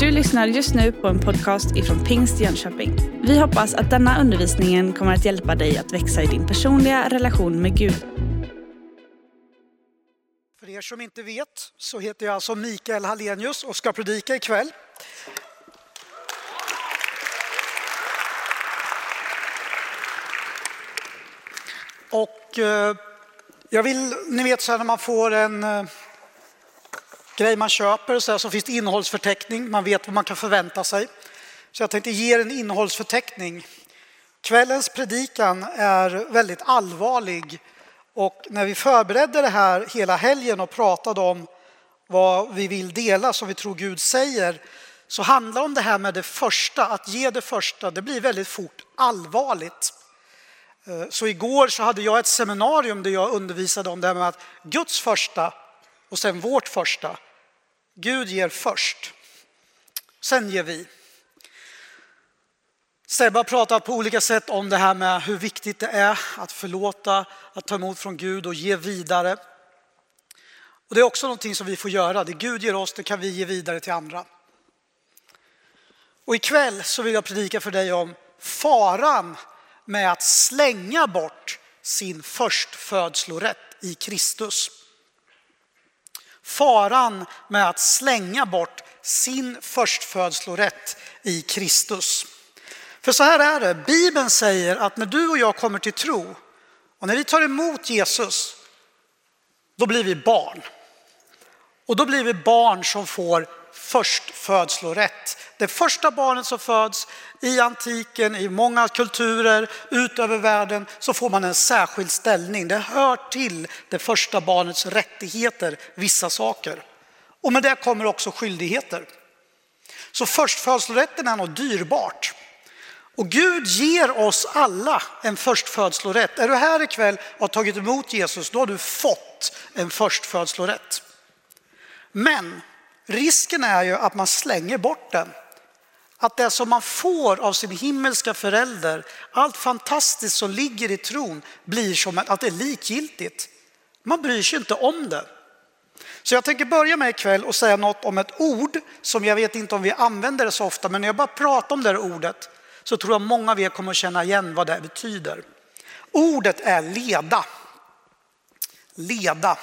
Du lyssnar just nu på en podcast ifrån Pingst Jönköping. Vi hoppas att denna undervisning kommer att hjälpa dig att växa i din personliga relation med Gud. För er som inte vet så heter jag alltså Mikael Hallenius och ska predika ikväll. Och eh, jag vill, ni vet så här när man får en eh, grej man köper så, här, så finns det innehållsförteckning, man vet vad man kan förvänta sig. Så jag tänkte ge er en innehållsförteckning. Kvällens predikan är väldigt allvarlig och när vi förberedde det här hela helgen och pratade om vad vi vill dela som vi tror Gud säger så handlar det om det här med det första, att ge det första, det blir väldigt fort allvarligt. Eh, så igår så hade jag ett seminarium där jag undervisade om det här med att Guds första och sen vårt första. Gud ger först, sen ger vi. Sebbe har pratat på olika sätt om det här med hur viktigt det är att förlåta, att ta emot från Gud och ge vidare. Och det är också någonting som vi får göra. Det Gud ger oss, det kan vi ge vidare till andra. Och ikväll så vill jag predika för dig om faran med att slänga bort sin förstfödslorätt i Kristus. Faran med att slänga bort sin förstfödslorätt i Kristus. För så här är det, Bibeln säger att när du och jag kommer till tro och när vi tar emot Jesus, då blir vi barn. Och då blir vi barn som får förstfödslorätt. Det första barnet som föds i antiken, i många kulturer, ut över världen, så får man en särskild ställning. Det hör till det första barnets rättigheter, vissa saker. Och med det kommer också skyldigheter. Så förstfödslorätten är något dyrbart. Och Gud ger oss alla en förstfödslorätt. Är du här ikväll och har tagit emot Jesus, då har du fått en förstfödslorätt. Men risken är ju att man slänger bort den. Att det som man får av sin himmelska förälder, allt fantastiskt som ligger i tron, blir som att det är likgiltigt. Man bryr sig inte om det. Så jag tänker börja med ikväll och säga något om ett ord som jag vet inte om vi använder det så ofta, men när jag bara pratar om det här ordet så tror jag många av er kommer att känna igen vad det betyder. Ordet är leda. Leda.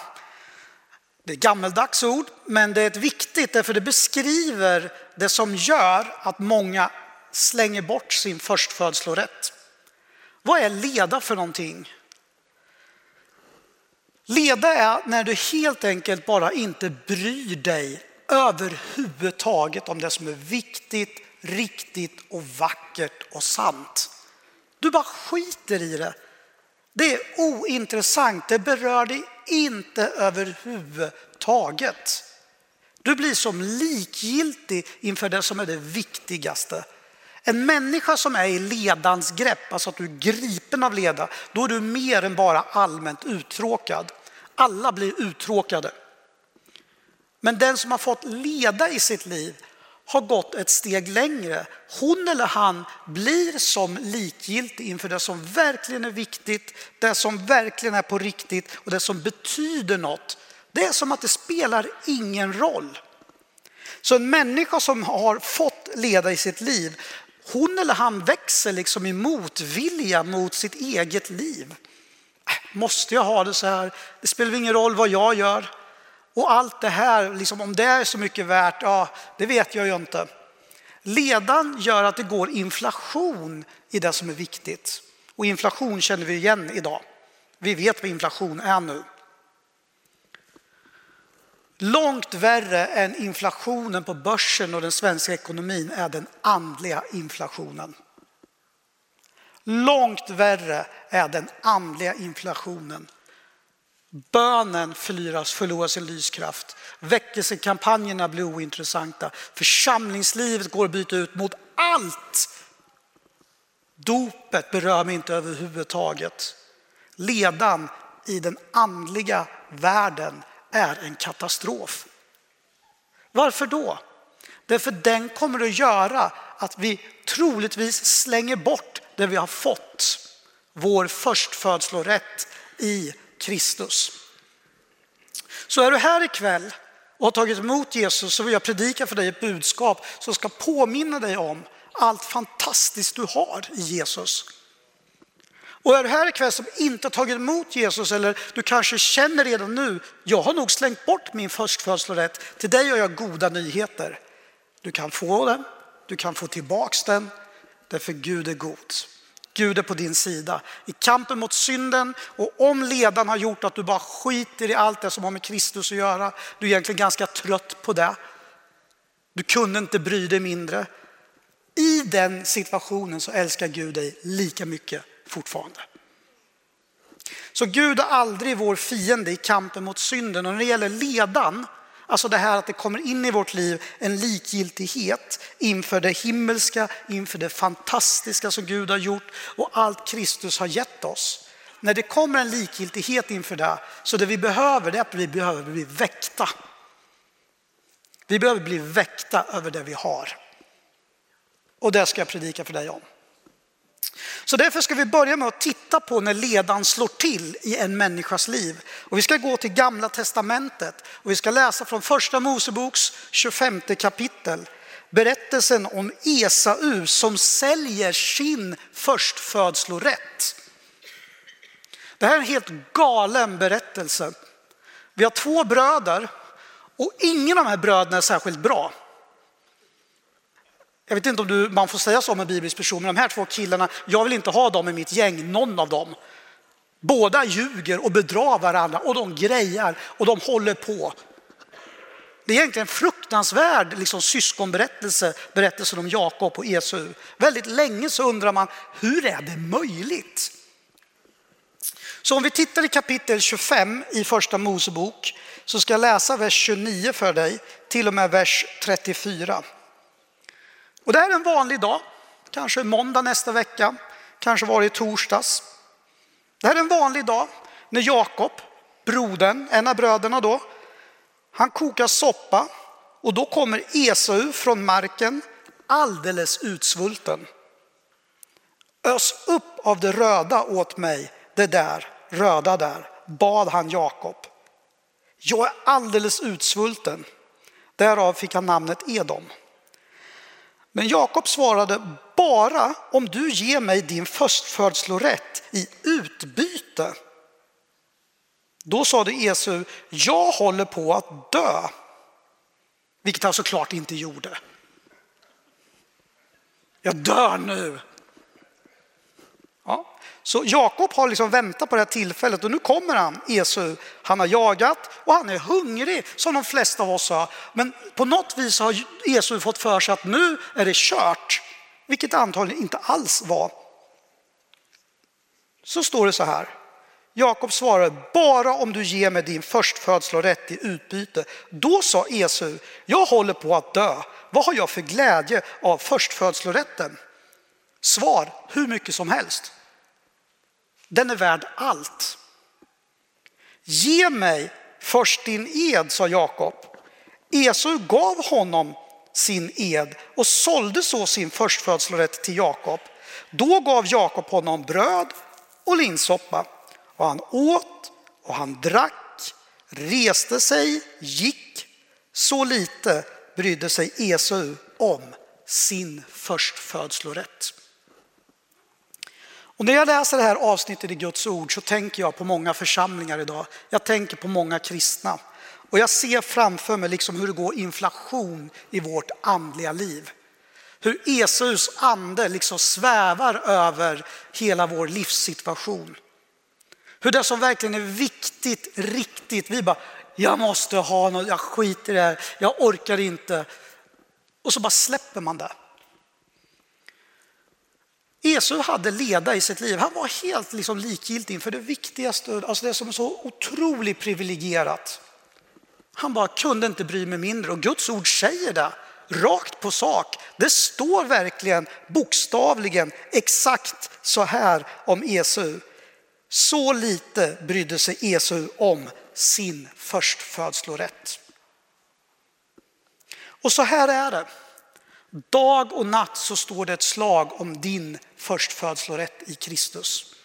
Det är ett gammeldags ord, men det är ett viktigt därför det beskriver det som gör att många slänger bort sin förstfödslorätt. Vad är leda för någonting? Leda är när du helt enkelt bara inte bryr dig överhuvudtaget om det som är viktigt, riktigt och vackert och sant. Du bara skiter i det. Det är ointressant, det berör dig inte överhuvudtaget. Du blir som likgiltig inför det som är det viktigaste. En människa som är i ledans grepp, alltså att du är gripen av leda, då är du mer än bara allmänt uttråkad. Alla blir uttråkade. Men den som har fått leda i sitt liv har gått ett steg längre. Hon eller han blir som likgiltig inför det som verkligen är viktigt, det som verkligen är på riktigt och det som betyder något. Det är som att det spelar ingen roll. Så en människa som har fått leda i sitt liv, hon eller han växer liksom i motvilja mot sitt eget liv. Äh, måste jag ha det så här? Det spelar ingen roll vad jag gör. Och allt det här, liksom, om det är så mycket värt, ja, det vet jag ju inte. Ledan gör att det går inflation i det som är viktigt. Och inflation känner vi igen idag. Vi vet vad inflation är nu. Långt värre än inflationen på börsen och den svenska ekonomin är den andliga inflationen. Långt värre är den andliga inflationen. Bönen förloras, förlorar sin lyskraft. Väckelsekampanjerna blir ointressanta. Församlingslivet går att byta ut mot allt. Dopet berör mig inte överhuvudtaget. Ledan i den andliga världen är en katastrof. Varför då? Därför den kommer att göra att vi troligtvis slänger bort det vi har fått. Vår förstfödslorätt i Kristus. Så är du här ikväll och har tagit emot Jesus så vill jag predika för dig ett budskap som ska påminna dig om allt fantastiskt du har i Jesus. Och är du här ikväll som inte har tagit emot Jesus eller du kanske känner redan nu, jag har nog slängt bort min förstfödslorätt. Till dig har jag goda nyheter. Du kan få den, du kan få tillbaks den, därför Gud är god. Gud är på din sida i kampen mot synden och om ledan har gjort att du bara skiter i allt det som har med Kristus att göra, du är egentligen ganska trött på det. Du kunde inte bry dig mindre. I den situationen så älskar Gud dig lika mycket fortfarande. Så Gud är aldrig vår fiende i kampen mot synden och när det gäller ledan Alltså det här att det kommer in i vårt liv en likgiltighet inför det himmelska, inför det fantastiska som Gud har gjort och allt Kristus har gett oss. När det kommer en likgiltighet inför det, så det vi behöver det är att vi behöver bli väckta. Vi behöver bli väckta över det vi har. Och det ska jag predika för dig om. Så därför ska vi börja med att titta på när ledan slår till i en människas liv. Och vi ska gå till gamla testamentet och vi ska läsa från första Moseboks 25 kapitel. Berättelsen om Esau som säljer sin förstfödslorätt. Det här är en helt galen berättelse. Vi har två bröder och ingen av de här bröderna är särskilt bra. Jag vet inte om du, man får säga så om en biblisk person, men de här två killarna, jag vill inte ha dem i mitt gäng, någon av dem. Båda ljuger och bedrar varandra och de grejar och de håller på. Det är egentligen en fruktansvärd liksom, syskonberättelse, berättelsen om Jakob och Esau. Väldigt länge så undrar man, hur är det möjligt? Så om vi tittar i kapitel 25 i första Mosebok så ska jag läsa vers 29 för dig till och med vers 34. Och det här är en vanlig dag, kanske måndag nästa vecka, kanske var det torsdags. Det här är en vanlig dag när Jakob, brodern, en av bröderna då, han kokar soppa och då kommer Esau från marken alldeles utsvulten. Ös upp av det röda åt mig, det där, röda där, bad han Jakob. Jag är alldeles utsvulten. Därav fick han namnet Edom. Men Jakob svarade, bara om du ger mig din förstfödslorätt i utbyte. Då sade Esau, jag håller på att dö. Vilket han såklart inte gjorde. Jag dör nu. Ja. Så Jakob har liksom väntat på det här tillfället och nu kommer han, Esau. Han har jagat och han är hungrig som de flesta av oss har. Men på något vis har Esau fått för sig att nu är det kört, vilket antagligen inte alls var. Så står det så här. Jakob svarade, bara om du ger mig din förstfödslorätt i utbyte. Då sa Esau, jag håller på att dö. Vad har jag för glädje av förstfödslorätten? Svar, hur mycket som helst. Den är värd allt. Ge mig först din ed, sa Jakob. Esau gav honom sin ed och sålde så sin förstfödslorätt till Jakob. Då gav Jakob honom bröd och linssoppa och han åt och han drack, reste sig, gick. Så lite brydde sig Esau om sin förstfödslorätt. Och när jag läser det här avsnittet i Guds ord så tänker jag på många församlingar idag. Jag tänker på många kristna. Och jag ser framför mig liksom hur det går inflation i vårt andliga liv. Hur Esaus ande liksom svävar över hela vår livssituation. Hur det som verkligen är viktigt, riktigt, vi bara, jag måste ha något, jag skiter i det här, jag orkar inte. Och så bara släpper man det. Esau hade leda i sitt liv. Han var helt liksom likgiltig inför det viktigaste, alltså det som är så otroligt privilegierat. Han bara kunde inte bry mig mindre och Guds ord säger det rakt på sak. Det står verkligen bokstavligen exakt så här om Esau. Så lite brydde sig Esau om sin förstfödslorätt. Och så här är det. Dag och natt så står det ett slag om din förstfödslorätt i Kristus.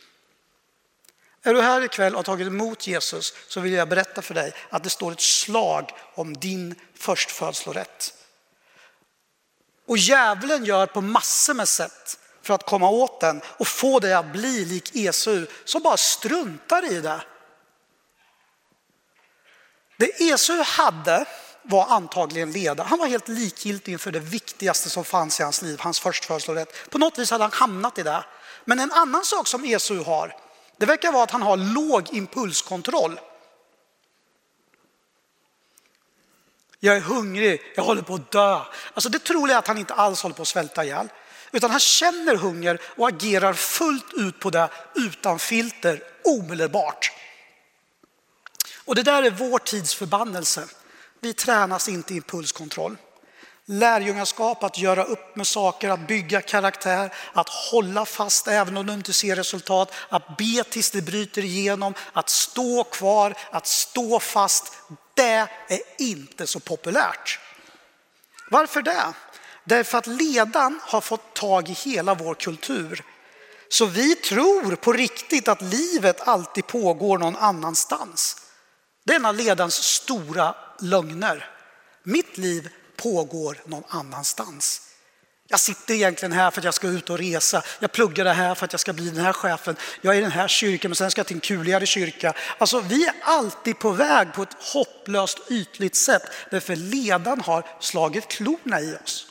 Är du här ikväll och har tagit emot Jesus så vill jag berätta för dig att det står ett slag om din förstfödslorätt. Och djävulen gör på massor med sätt för att komma åt den och få dig att bli lik Esau som bara struntar i det. Det Esau hade var antagligen ledare. Han var helt likgiltig inför det viktigaste som fanns i hans liv, hans förstfödslorätt. På något vis hade han hamnat i det. Men en annan sak som Esau har, det verkar vara att han har låg impulskontroll. Jag är hungrig, jag håller på att dö. Alltså det troliga är att han inte alls håller på att svälta ihjäl. Utan han känner hunger och agerar fullt ut på det utan filter omedelbart. Och det där är vår tids förbannelse. Vi tränas inte i impulskontroll. Lärjungaskap, att göra upp med saker, att bygga karaktär, att hålla fast även om du inte ser resultat, att be tills det bryter igenom, att stå kvar, att stå fast. Det är inte så populärt. Varför det? Därför att ledan har fått tag i hela vår kultur. Så vi tror på riktigt att livet alltid pågår någon annanstans. Det är en av ledans stora lögner. Mitt liv pågår någon annanstans. Jag sitter egentligen här för att jag ska ut och resa. Jag pluggar det här för att jag ska bli den här chefen. Jag är i den här kyrkan men sen ska jag till en kuligare kyrka. Alltså vi är alltid på väg på ett hopplöst ytligt sätt därför ledan har slagit klorna i oss.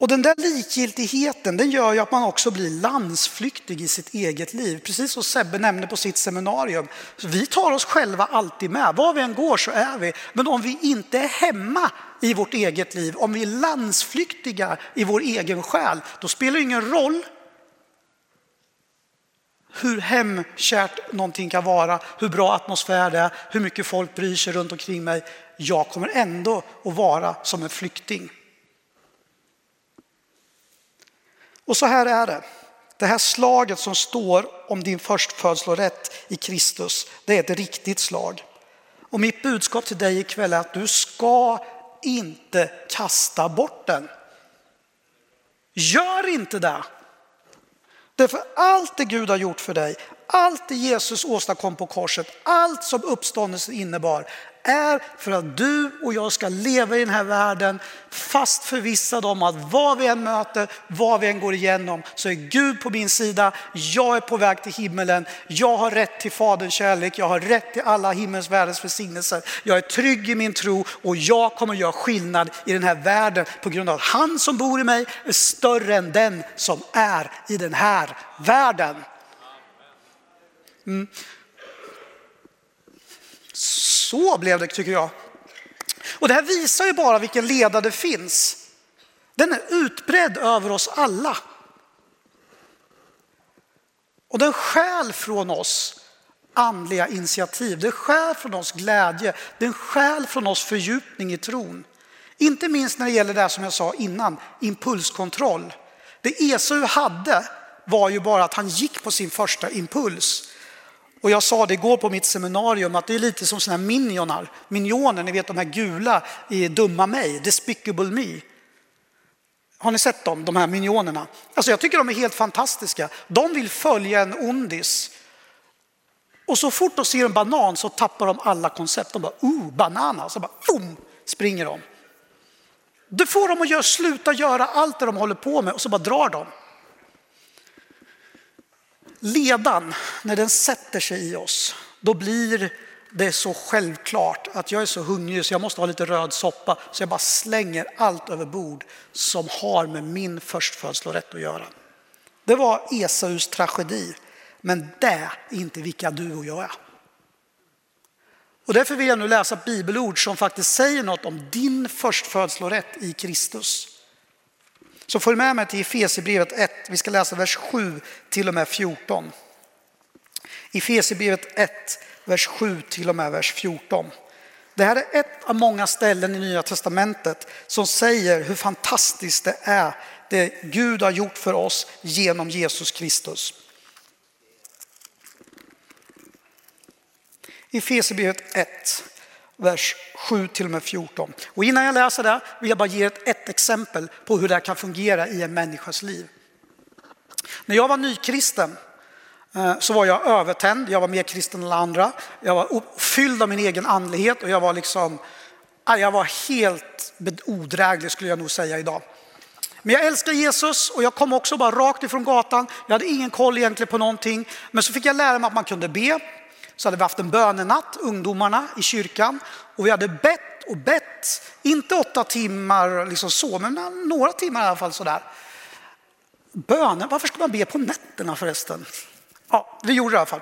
Och den där likgiltigheten den gör ju att man också blir landsflyktig i sitt eget liv. Precis som Sebbe nämnde på sitt seminarium. Vi tar oss själva alltid med. Var vi än går så är vi. Men om vi inte är hemma i vårt eget liv, om vi är landsflyktiga i vår egen själ, då spelar det ingen roll hur hemkärt någonting kan vara, hur bra atmosfär det är, hur mycket folk bryr sig runt omkring mig. Jag kommer ändå att vara som en flykting. Och så här är det. Det här slaget som står om din förstfödslorätt i Kristus, det är ett riktigt slag. Och mitt budskap till dig ikväll är att du ska inte kasta bort den. Gör inte det. Därför allt det Gud har gjort för dig, allt det Jesus åstadkom på korset, allt som uppståndelsen innebar är för att du och jag ska leva i den här världen fast förvissad om att vad vi än möter, vad vi än går igenom så är Gud på min sida. Jag är på väg till himmelen. Jag har rätt till Faderns kärlek. Jag har rätt till alla himmels världens välsignelser. Jag är trygg i min tro och jag kommer göra skillnad i den här världen på grund av att han som bor i mig är större än den som är i den här världen. Mm. Så blev det tycker jag. Och det här visar ju bara vilken ledare det finns. Den är utbredd över oss alla. Och den skäl från oss andliga initiativ, den skäl från oss glädje, den skäl från oss fördjupning i tron. Inte minst när det gäller det som jag sa innan, impulskontroll. Det Esau hade var ju bara att han gick på sin första impuls. Och jag sa det igår på mitt seminarium att det är lite som sådana här minionar. Minioner, ni vet de här gula i Dumma mig, Despicable Me. Har ni sett dem, de här minionerna? Alltså jag tycker de är helt fantastiska. De vill följa en ondis. Och så fort de ser en banan så tappar de alla koncept. De bara, oh, banana, så bara, boom, springer de. Du får dem att göra, sluta göra allt det de håller på med och så bara drar de ledan, när den sätter sig i oss, då blir det så självklart att jag är så hungrig så jag måste ha lite röd soppa så jag bara slänger allt över bord som har med min förstfödslorätt att göra. Det var Esaus tragedi, men det är inte vilka du och jag är. Och därför vill jag nu läsa bibelord som faktiskt säger något om din förstfödslorätt i Kristus. Så följ med mig till Efesierbrevet 1. Vi ska läsa vers 7 till och med 14. Efesierbrevet 1, vers 7 till och med vers 14. Det här är ett av många ställen i Nya Testamentet som säger hur fantastiskt det är det Gud har gjort för oss genom Jesus Kristus. Efesierbrevet 1, vers 7 till och med 14. Och innan jag läser det vill jag bara ge ett, ett exempel på hur det kan fungera i en människas liv. När jag var nykristen eh, så var jag övertänd, jag var mer kristen än alla andra. Jag var fylld av min egen andlighet och jag var liksom, jag var helt odräglig skulle jag nog säga idag. Men jag älskar Jesus och jag kom också bara rakt ifrån gatan. Jag hade ingen koll egentligen på någonting. Men så fick jag lära mig att man kunde be. Så hade vi haft en bönenatt, ungdomarna i kyrkan. Och vi hade bett och bett, inte åtta timmar liksom så, men några timmar i alla fall sådär. Bönen, varför ska man be på nätterna förresten? Ja, vi gjorde det i alla fall.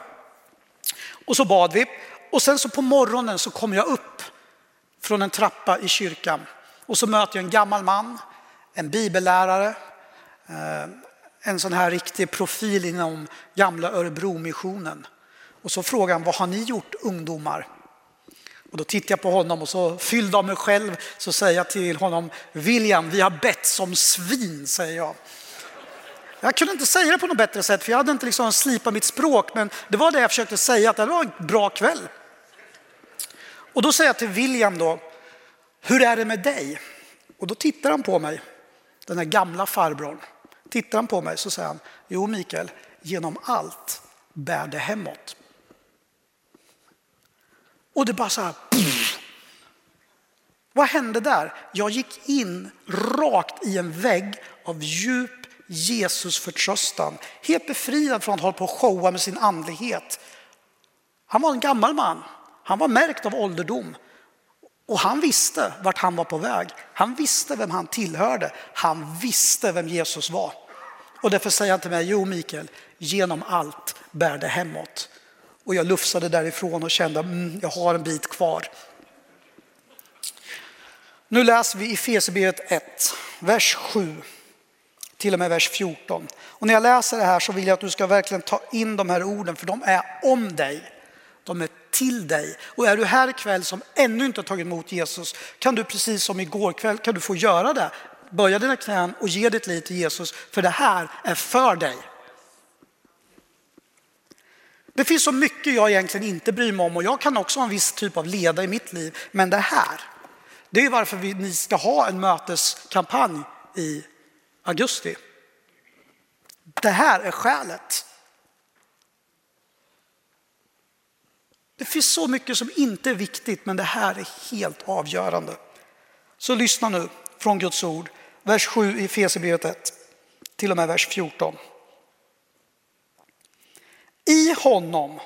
Och så bad vi. Och sen så på morgonen så kom jag upp från en trappa i kyrkan. Och så möter jag en gammal man, en bibellärare, eh, en sån här riktig profil inom gamla Örebro-missionen. Och så frågar han, vad har ni gjort ungdomar? Och då tittar jag på honom och så fylld av mig själv så säger jag till honom, William, vi har bett som svin, säger jag. Jag kunde inte säga det på något bättre sätt för jag hade inte liksom slipat mitt språk, men det var det jag försökte säga, att det var en bra kväll. Och då säger jag till William då, hur är det med dig? Och då tittar han på mig, den här gamla farbrorn. Tittar han på mig så säger han, jo Mikael, genom allt bär det hemåt. Och det bara så här, pff. Vad hände där? Jag gick in rakt i en vägg av djup Jesus förtröstan. Helt befriad från att hålla på och showa med sin andlighet. Han var en gammal man. Han var märkt av ålderdom. Och han visste vart han var på väg. Han visste vem han tillhörde. Han visste vem Jesus var. Och därför säger han till mig, jo Mikael, genom allt bär det hemåt. Och jag lufsade därifrån och kände, mm, jag har en bit kvar. Nu läser vi i Efesierbrevet 1, vers 7 till och med vers 14. Och när jag läser det här så vill jag att du ska verkligen ta in de här orden, för de är om dig. De är till dig. Och är du här ikväll som ännu inte har tagit emot Jesus kan du precis som igår kväll kan du få göra det. Böja dina knän och ge ditt liv till Jesus, för det här är för dig. Det finns så mycket jag egentligen inte bryr mig om och jag kan också ha en viss typ av leda i mitt liv. Men det här, det är varför vi, ni ska ha en möteskampanj i augusti. Det här är skälet. Det finns så mycket som inte är viktigt, men det här är helt avgörande. Så lyssna nu från Guds ord, vers 7 i Efesierbrevet 1, till och med vers 14. I honom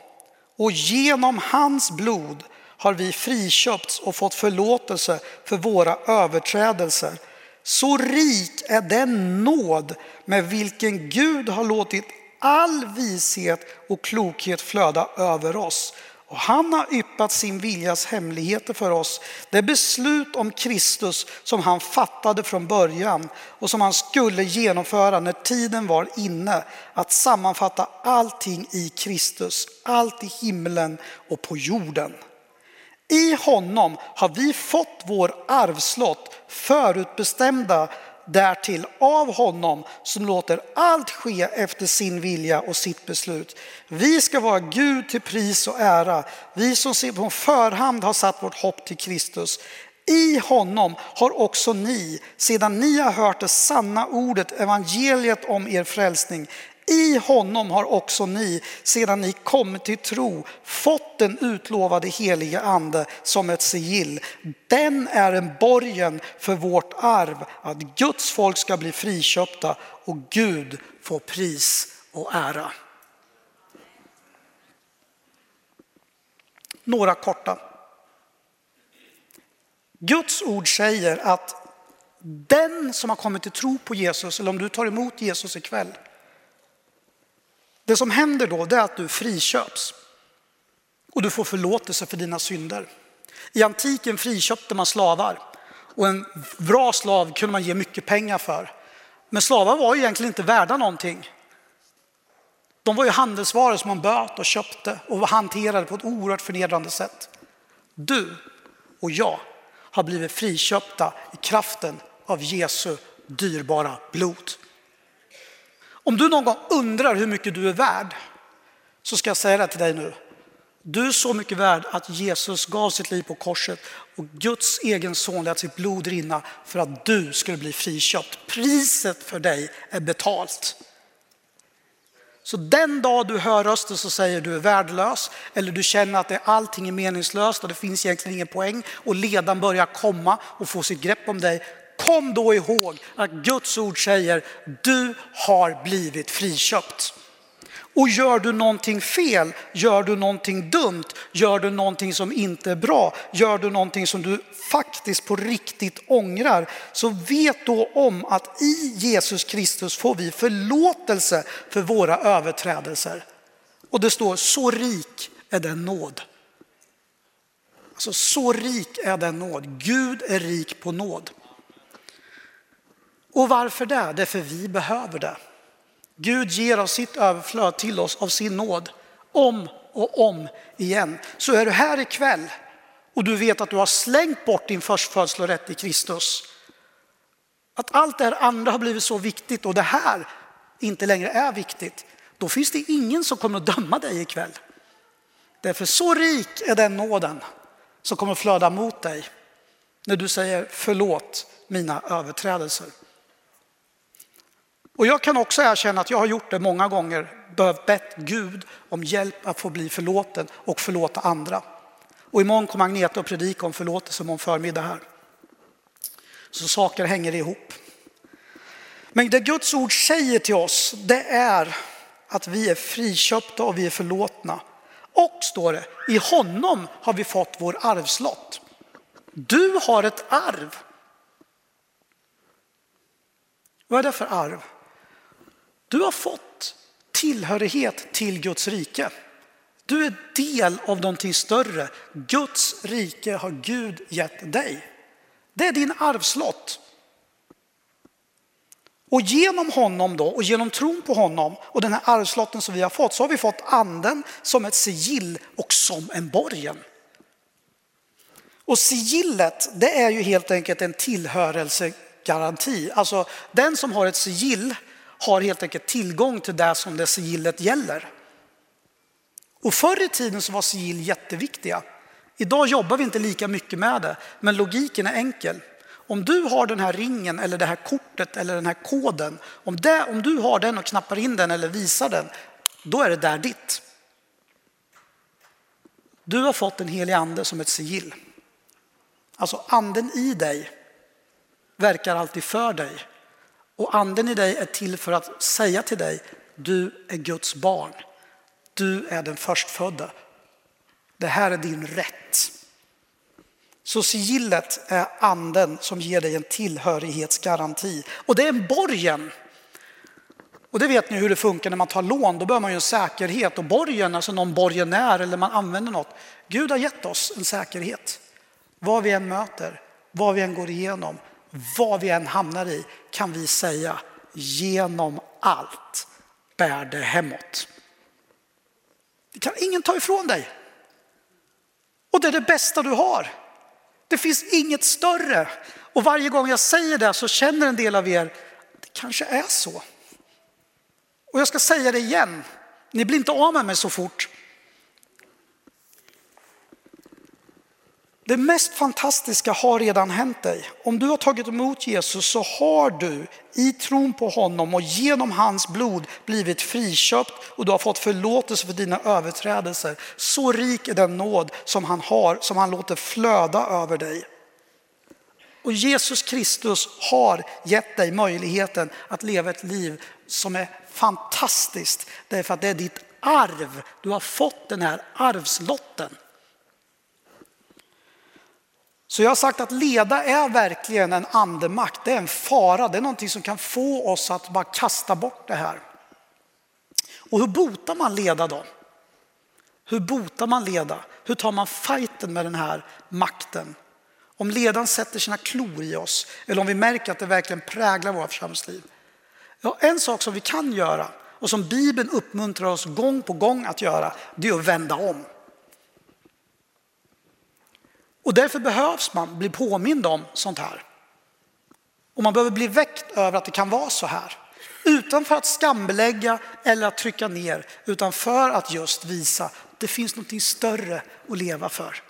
och genom hans blod har vi friköpts och fått förlåtelse för våra överträdelser. Så rik är den nåd med vilken Gud har låtit all vishet och klokhet flöda över oss. Och han har yppat sin viljas hemligheter för oss. Det beslut om Kristus som han fattade från början och som han skulle genomföra när tiden var inne. Att sammanfatta allting i Kristus, allt i himlen och på jorden. I honom har vi fått vår arvslott förutbestämda därtill av honom som låter allt ske efter sin vilja och sitt beslut. Vi ska vara Gud till pris och ära, vi som på förhand har satt vårt hopp till Kristus. I honom har också ni, sedan ni har hört det sanna ordet, evangeliet om er frälsning, i honom har också ni, sedan ni kommit till tro, fått den utlovade helige ande som ett sigill. Den är en borgen för vårt arv, att Guds folk ska bli friköpta och Gud få pris och ära. Några korta. Guds ord säger att den som har kommit till tro på Jesus, eller om du tar emot Jesus ikväll, det som händer då är att du friköps och du får förlåtelse för dina synder. I antiken friköpte man slavar och en bra slav kunde man ge mycket pengar för. Men slavar var egentligen inte värda någonting. De var ju handelsvaror som man böt och köpte och hanterade på ett oerhört förnedrande sätt. Du och jag har blivit friköpta i kraften av Jesu dyrbara blod. Om du någon gång undrar hur mycket du är värd så ska jag säga det till dig nu. Du är så mycket värd att Jesus gav sitt liv på korset och Guds egen son lät sitt blod rinna för att du skulle bli friköpt. Priset för dig är betalt. Så den dag du hör rösten så säger du är värdelös eller du känner att allting är meningslöst och det finns egentligen ingen poäng och ledan börjar komma och få sitt grepp om dig. Kom då ihåg att Guds ord säger du har blivit friköpt. Och gör du någonting fel, gör du någonting dumt, gör du någonting som inte är bra, gör du någonting som du faktiskt på riktigt ångrar, så vet då om att i Jesus Kristus får vi förlåtelse för våra överträdelser. Och det står så rik är den nåd. Alltså så rik är den nåd. Gud är rik på nåd. Och varför det? Det är för vi behöver det. Gud ger av sitt överflöd till oss av sin nåd om och om igen. Så är du här ikväll och du vet att du har slängt bort din förstfödslorätt i Kristus. Att allt det här andra har blivit så viktigt och det här inte längre är viktigt. Då finns det ingen som kommer att döma dig ikväll. Därför så rik är den nåden som kommer att flöda mot dig när du säger förlåt mina överträdelser. Och jag kan också erkänna att jag har gjort det många gånger, behövt bett Gud om hjälp att få bli förlåten och förlåta andra. Och imorgon kommer Agneta att predika om förlåtelse om förmiddag här. Så saker hänger ihop. Men det Guds ord säger till oss, det är att vi är friköpta och vi är förlåtna. Och står det, i honom har vi fått vår arvslott. Du har ett arv. Vad är det för arv? Du har fått tillhörighet till Guds rike. Du är del av någonting större. Guds rike har Gud gett dig. Det är din arvslott. Och genom honom då och genom tron på honom och den här arvslotten som vi har fått så har vi fått anden som ett sigill och som en borgen. Och sigillet det är ju helt enkelt en tillhörelsegaranti. Alltså den som har ett sigill har helt enkelt tillgång till det som det sigillet gäller. Och förr i tiden så var sigill jätteviktiga. Idag jobbar vi inte lika mycket med det, men logiken är enkel. Om du har den här ringen eller det här kortet eller den här koden, om, det, om du har den och knappar in den eller visar den, då är det där ditt. Du har fått en helig ande som ett sigill. Alltså anden i dig verkar alltid för dig och anden i dig är till för att säga till dig, du är Guds barn. Du är den förstfödda. Det här är din rätt. Så sigillet är anden som ger dig en tillhörighetsgaranti. Och det är en borgen. Och det vet ni hur det funkar när man tar lån. Då behöver man ju en säkerhet. Och borgen, alltså någon borgenär eller man använder något. Gud har gett oss en säkerhet. Vad vi än möter, vad vi än går igenom, vad vi än hamnar i kan vi säga genom allt bär det hemåt. Det kan ingen ta ifrån dig. Och det är det bästa du har. Det finns inget större. Och varje gång jag säger det så känner en del av er, det kanske är så. Och jag ska säga det igen, ni blir inte av med mig så fort. Det mest fantastiska har redan hänt dig. Om du har tagit emot Jesus så har du i tron på honom och genom hans blod blivit friköpt och du har fått förlåtelse för dina överträdelser. Så rik är den nåd som han har, som han låter flöda över dig. Och Jesus Kristus har gett dig möjligheten att leva ett liv som är fantastiskt. Därför att det är ditt arv. Du har fått den här arvslotten. Så jag har sagt att leda är verkligen en andemakt, det är en fara, det är någonting som kan få oss att bara kasta bort det här. Och hur botar man leda då? Hur botar man leda? Hur tar man fighten med den här makten? Om ledaren sätter sina klor i oss eller om vi märker att det verkligen präglar våra församlingsliv. Ja, en sak som vi kan göra och som Bibeln uppmuntrar oss gång på gång att göra, det är att vända om. Och därför behövs man bli påmind om sånt här. Och man behöver bli väckt över att det kan vara så här. Utan för att skambelägga eller att trycka ner, utan för att just visa att det finns något större att leva för.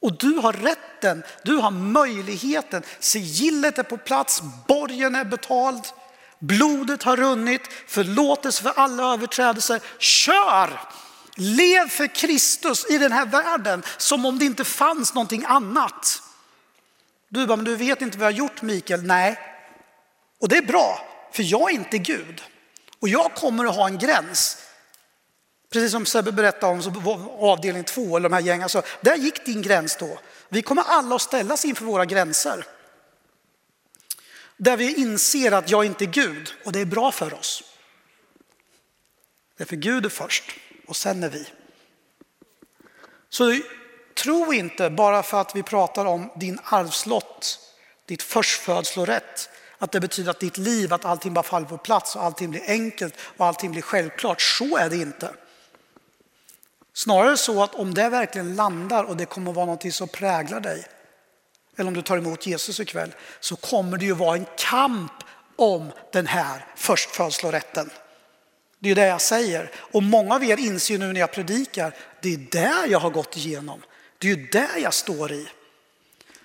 Och du har rätten, du har möjligheten, sigillet är på plats, borgen är betald. Blodet har runnit, förlåtelse för alla överträdelser. Kör! Lev för Kristus i den här världen som om det inte fanns någonting annat. Du bara, men du vet inte vad jag har gjort Mikael. Nej, och det är bra, för jag är inte Gud. Och jag kommer att ha en gräns. Precis som Sebbe berättade om avdelning två, eller de här gängen. så där gick din gräns då. Vi kommer alla att ställas inför våra gränser. Där vi inser att jag inte är Gud och det är bra för oss. Därför Gud är först och sen är vi. Så tro inte bara för att vi pratar om din arvslott, ditt förstfödslorätt, att det betyder att ditt liv, att allting bara faller på plats och allting blir enkelt och allting blir självklart. Så är det inte. Snarare så att om det verkligen landar och det kommer att vara något som präglar dig, eller om du tar emot Jesus ikväll, så kommer det ju vara en kamp om den här förstfödslorätten. Det är det jag säger. Och många av er inser nu när jag predikar, det är där jag har gått igenom. Det är ju där jag står i.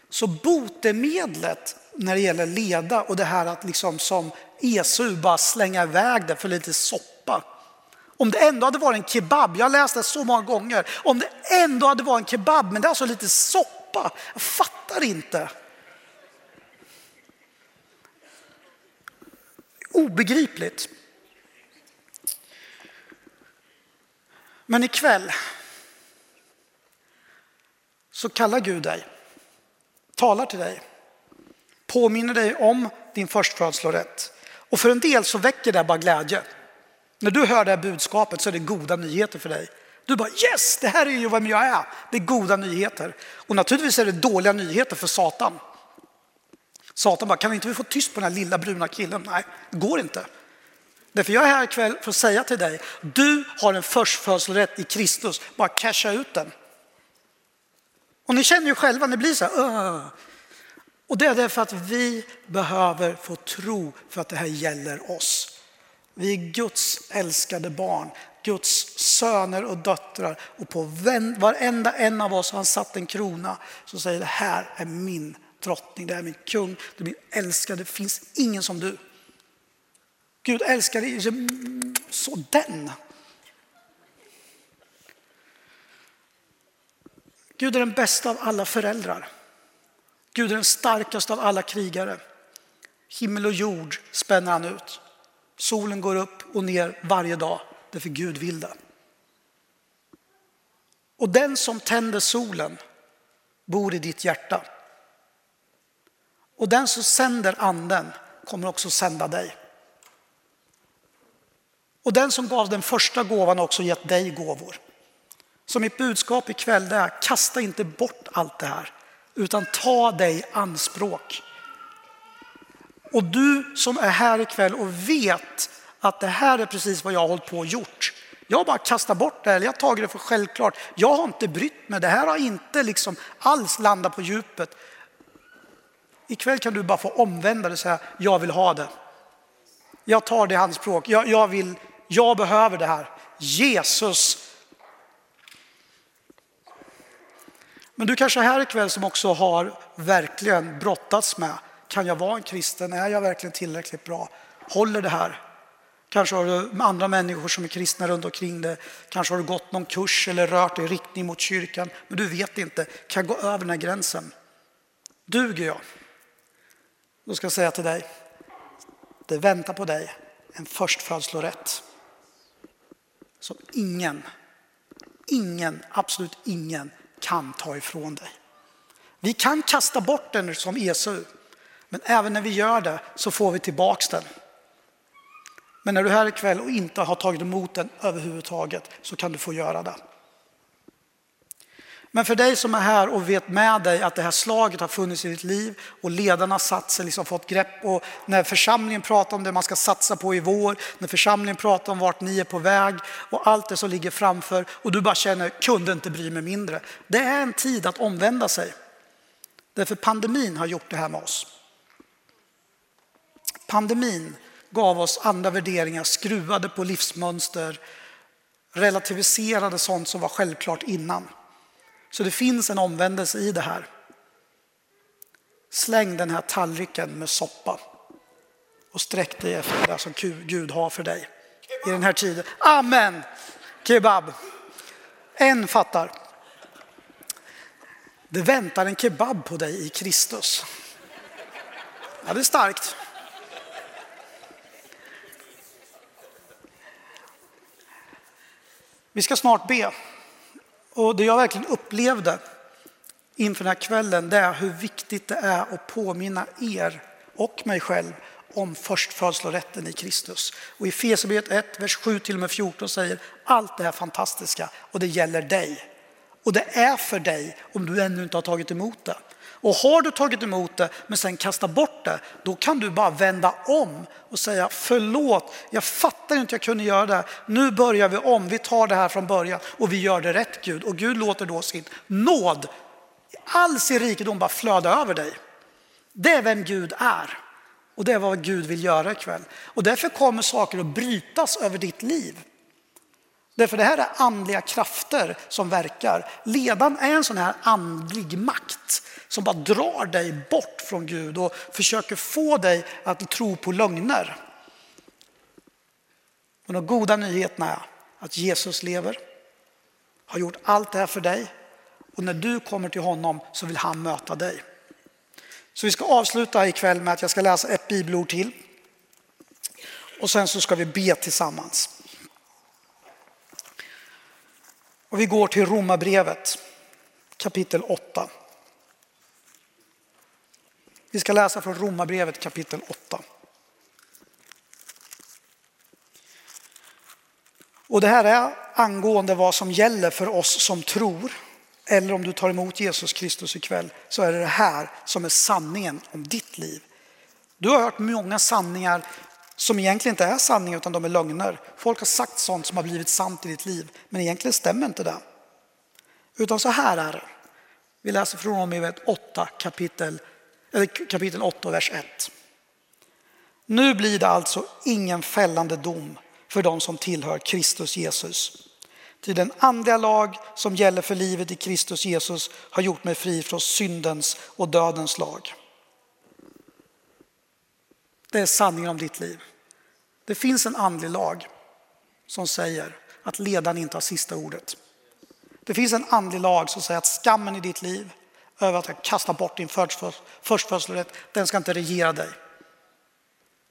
Så botemedlet när det gäller leda och det här att liksom som Esau bara slänga iväg det för lite soppa. Om det ändå hade varit en kebab, jag har läst det så många gånger, om det ändå hade varit en kebab men det är alltså lite soppa, jag fattar inte. Obegripligt. Men ikväll så kallar Gud dig, talar till dig, påminner dig om din förstfödslorätt. Och för en del så väcker det bara glädje. När du hör det här budskapet så är det goda nyheter för dig. Du bara yes, det här är ju vem jag är. Det är goda nyheter. Och naturligtvis är det dåliga nyheter för Satan. Satan bara, kan vi inte få tyst på den här lilla bruna killen? Nej, det går inte. Därför jag är här ikväll för att säga till dig, du har en förstfödslorätt i Kristus, bara casha ut den. Och ni känner ju själva, ni blir så här, uh. Och det är därför att vi behöver få tro för att det här gäller oss. Vi är Guds älskade barn, Guds söner och döttrar. Och på varenda en av oss har han satt en krona som säger det här är min drottning, det här är min kung, det är min älskade, det finns ingen som du. Gud älskar dig, så den. Gud är den bästa av alla föräldrar. Gud är den starkaste av alla krigare. Himmel och jord spänner han ut. Solen går upp och ner varje dag därför Gud vill det. Och den som tänder solen bor i ditt hjärta. Och den som sänder anden kommer också sända dig. Och den som gav den första gåvan har också gett dig gåvor. Så mitt budskap ikväll är, kasta inte bort allt det här, utan ta dig anspråk. Och du som är här ikväll och vet att det här är precis vad jag har hållit på och gjort. Jag har bara kastat bort det, eller jag har tagit det för självklart. Jag har inte brytt mig, det här har inte liksom alls landat på djupet. Ikväll kan du bara få omvända dig och säga, jag vill ha det. Jag tar det i anspråk, jag, jag, vill, jag behöver det här. Jesus Men du kanske är här ikväll som också har verkligen brottats med, kan jag vara en kristen? Är jag verkligen tillräckligt bra? Håller det här? Kanske har du andra människor som är kristna runt omkring dig. Kanske har du gått någon kurs eller rört dig i riktning mot kyrkan. Men du vet inte, kan jag gå över den här gränsen? Duger jag? Då ska jag säga till dig, det väntar på dig en förstfödslorätt. Som ingen, ingen, absolut ingen kan ta ifrån dig. Vi kan kasta bort den som Esau, men även när vi gör det så får vi tillbaks den. Men när du är här ikväll och inte har tagit emot den överhuvudtaget så kan du få göra det. Men för dig som är här och vet med dig att det här slaget har funnits i ditt liv och ledarna satt sig, liksom fått grepp och när församlingen pratar om det man ska satsa på i vår, när församlingen pratar om vart ni är på väg och allt det som ligger framför och du bara känner, kunde inte bry mig mindre. Det är en tid att omvända sig. Därför pandemin har gjort det här med oss. Pandemin gav oss andra värderingar, skruvade på livsmönster, relativiserade sånt som var självklart innan. Så det finns en omvändelse i det här. Släng den här tallriken med soppa och sträck dig efter det som Gud har för dig i den här tiden. Amen! Kebab. En fattar. Det väntar en kebab på dig i Kristus. Ja, det är starkt. Vi ska snart be. Och det jag verkligen upplevde inför den här kvällen det är hur viktigt det är att påminna er och mig själv om förstfödslorätten i Kristus. Och i Efesierbrevet 1, vers 7 till och med 14 säger allt det här fantastiska och det gäller dig. Och det är för dig om du ännu inte har tagit emot det. Och har du tagit emot det men sen kastar bort det, då kan du bara vända om och säga förlåt, jag fattar inte jag kunde göra det. Nu börjar vi om, vi tar det här från början och vi gör det rätt Gud. Och Gud låter då sin nåd, all sin rikedom bara flöda över dig. Det är vem Gud är. Och det är vad Gud vill göra ikväll. Och därför kommer saker att brytas över ditt liv. Därför det här är andliga krafter som verkar. Ledan är en sån här andlig makt som bara drar dig bort från Gud och försöker få dig att tro på lögner. Men de goda nyheterna är att Jesus lever, har gjort allt det här för dig och när du kommer till honom så vill han möta dig. Så vi ska avsluta ikväll med att jag ska läsa ett bibelord till. Och sen så ska vi be tillsammans. Och vi går till Romarbrevet kapitel 8. Vi ska läsa från Romarbrevet kapitel 8. Och det här är angående vad som gäller för oss som tror. Eller om du tar emot Jesus Kristus ikväll så är det det här som är sanningen om ditt liv. Du har hört många sanningar som egentligen inte är sanningar utan de är lögner. Folk har sagt sånt som har blivit sant i ditt liv men egentligen stämmer inte det. Utan så här är det. Vi läser från Romarbrevet 8 kapitel, kapitel 8 vers 1. Nu blir det alltså ingen fällande dom för de som tillhör Kristus Jesus. Till den andliga lag som gäller för livet i Kristus Jesus har gjort mig fri från syndens och dödens lag. Det är sanningen om ditt liv. Det finns en andlig lag som säger att ledaren inte har sista ordet. Det finns en andlig lag som säger att skammen i ditt liv över att kasta bort din förstfödslorätt, den ska inte regera dig.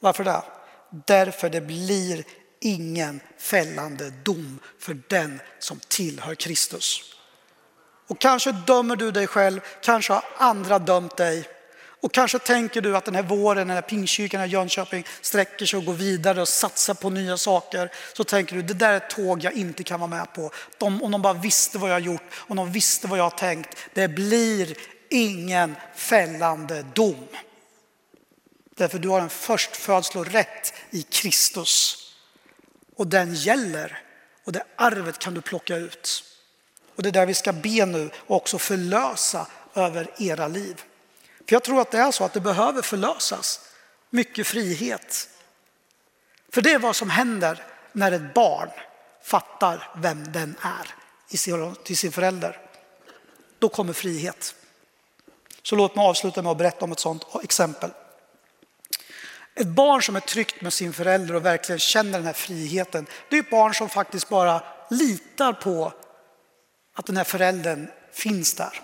Varför det? Därför det blir ingen fällande dom för den som tillhör Kristus. Och kanske dömer du dig själv, kanske har andra dömt dig. Och kanske tänker du att den här våren när Pingstkyrkan i Jönköping sträcker sig och går vidare och satsar på nya saker. Så tänker du, det där är ett tåg jag inte kan vara med på. De, om de bara visste vad jag har gjort, om de visste vad jag har tänkt. Det blir ingen fällande dom. Därför du har en förstfödslorätt i Kristus. Och den gäller. Och det arvet kan du plocka ut. Och det är där vi ska be nu och också förlösa över era liv. För jag tror att det är så att det behöver förlösas mycket frihet. För det är vad som händer när ett barn fattar vem den är till sin förälder. Då kommer frihet. Så låt mig avsluta med att berätta om ett sådant exempel. Ett barn som är tryggt med sin förälder och verkligen känner den här friheten, det är ett barn som faktiskt bara litar på att den här föräldern finns där.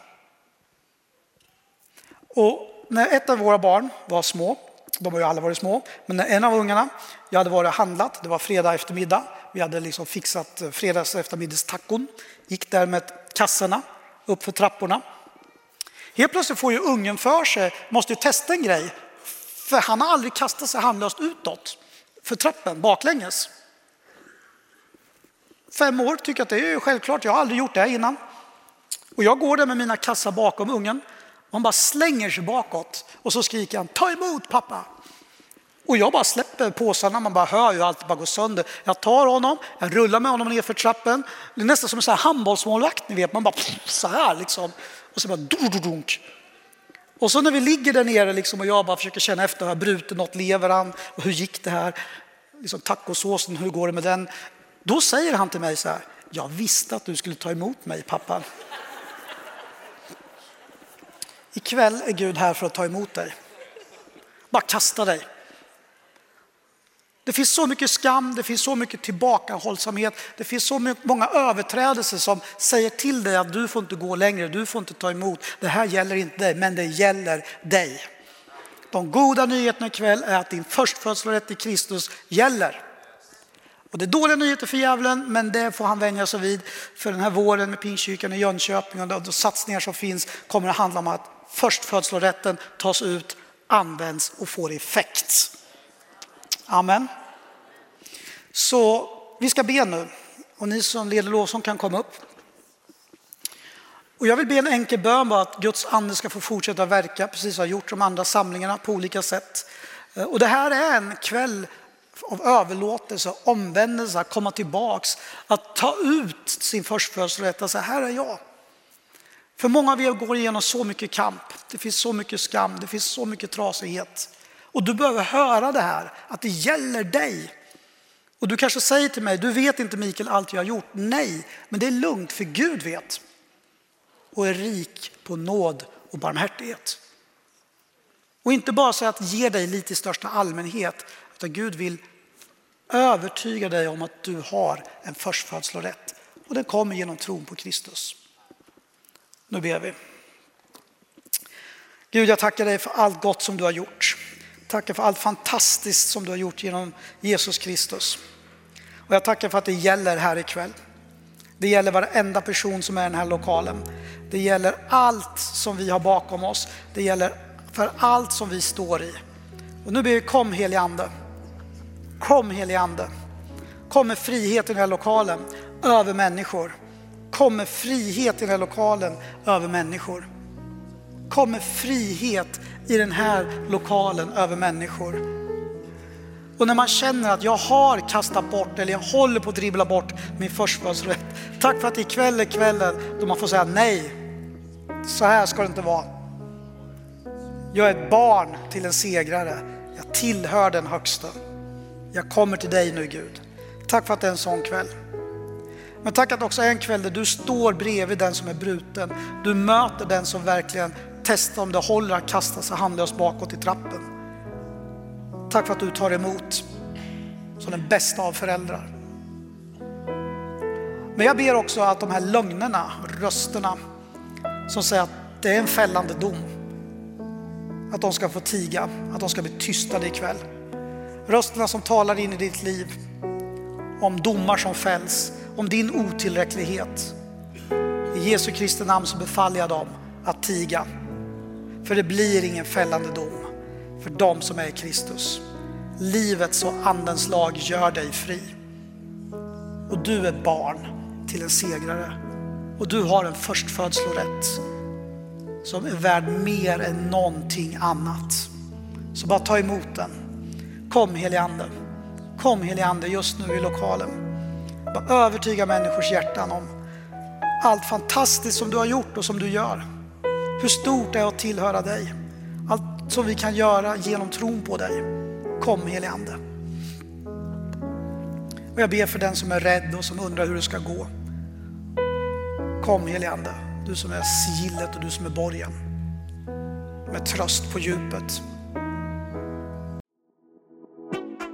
Och när ett av våra barn var små, de har ju alla varit små, men när en av ungarna, jag hade varit och handlat, det var fredag eftermiddag, vi hade liksom fixat eh, fredags eftermiddagstacon, gick där med kassorna uppför trapporna. Helt plötsligt får ju ungen för sig, måste ju testa en grej, för han har aldrig kastat sig handlöst utåt för trappen baklänges. Fem år tycker att det är självklart, jag har aldrig gjort det innan. Och jag går där med mina kassar bakom ungen han bara slänger sig bakåt och så skriker han ta emot pappa. Och jag bara släpper påsarna, man bara hör ju allt bara går sönder. Jag tar honom, jag rullar med honom ner för trappen. Det är nästan som en sån här handbollsmålvakt, ni vet, man bara så här liksom. Och så bara dunk. Och så när vi ligger där nere liksom, och jag bara försöker känna efter, har jag brutit något, lever han? Och hur gick det här? Liksom, tacosåsen, hur går det med den? Då säger han till mig så här, jag visste att du skulle ta emot mig pappa. Ikväll är Gud här för att ta emot dig. Bara kasta dig. Det finns så mycket skam, det finns så mycket tillbakahållsamhet, det finns så många överträdelser som säger till dig att du får inte gå längre, du får inte ta emot, det här gäller inte dig, men det gäller dig. De goda nyheterna ikväll är att din förstfödslorätt i Kristus gäller. Och det är dåliga nyheter för djävulen, men det får han vänja sig vid. För den här våren med Pingstkyrkan i Jönköping och de satsningar som finns kommer att handla om att förstfödslorätten tas ut, används och får effekt. Amen. Så vi ska be nu och ni som leder lovsång kan komma upp. Och jag vill be en enkel bön bara att Guds ande ska få fortsätta verka precis som har gjort de andra samlingarna på olika sätt. Eh, och det här är en kväll av överlåtelse, omvändelse, att komma tillbaks, att ta ut sin förstfödslorätt och säga här är jag. För många av er går igenom så mycket kamp, det finns så mycket skam, det finns så mycket trasighet. Och du behöver höra det här, att det gäller dig. Och du kanske säger till mig, du vet inte Mikael allt jag har gjort. Nej, men det är lugnt för Gud vet. Och är rik på nåd och barmhärtighet. Och inte bara så att ge dig lite i största allmänhet, utan Gud vill övertyga dig om att du har en förstfödslorätt. Och den kommer genom tron på Kristus. Nu ber vi. Gud, jag tackar dig för allt gott som du har gjort. Tackar för allt fantastiskt som du har gjort genom Jesus Kristus. Och jag tackar för att det gäller här ikväll. Det gäller varenda person som är i den här lokalen. Det gäller allt som vi har bakom oss. Det gäller för allt som vi står i. Och nu ber vi kom helige Ande. Kom helige Ande. Kom med frihet i den här lokalen över människor. Kom med frihet i den här lokalen över människor. Kom med frihet i den här lokalen över människor. Och när man känner att jag har kastat bort eller jag håller på att dribbla bort min förstfödslorätt. Tack för att ikväll är kvällen då man får säga nej. Så här ska det inte vara. Jag är ett barn till en segrare. Jag tillhör den högsta. Jag kommer till dig nu Gud. Tack för att det är en sån kväll. Men tack att också en kväll där du står bredvid den som är bruten. Du möter den som verkligen testar om det håller att kasta sig handlöst bakåt i trappen. Tack för att du tar emot som den bästa av föräldrar. Men jag ber också att de här lögnerna, rösterna som säger att det är en fällande dom, att de ska få tiga, att de ska bli tystade ikväll. Rösterna som talar in i ditt liv om domar som fälls, om din otillräcklighet. I Jesu Kristi namn så befaller jag dem att tiga. För det blir ingen fällande dom för dem som är i Kristus. Livets och andens lag gör dig fri. Och du är barn till en segrare. Och du har en förstfödslorätt som är värd mer än någonting annat. Så bara ta emot den. Kom helige Ande. Kom helige Ande just nu i lokalen. Bara övertyga människors hjärtan om allt fantastiskt som du har gjort och som du gör. Hur stort det är att tillhöra dig. Allt som vi kan göra genom tron på dig. Kom helige Ande. Och jag ber för den som är rädd och som undrar hur det ska gå. Kom helige Ande, du som är sigillet och du som är borgen. Med tröst på djupet.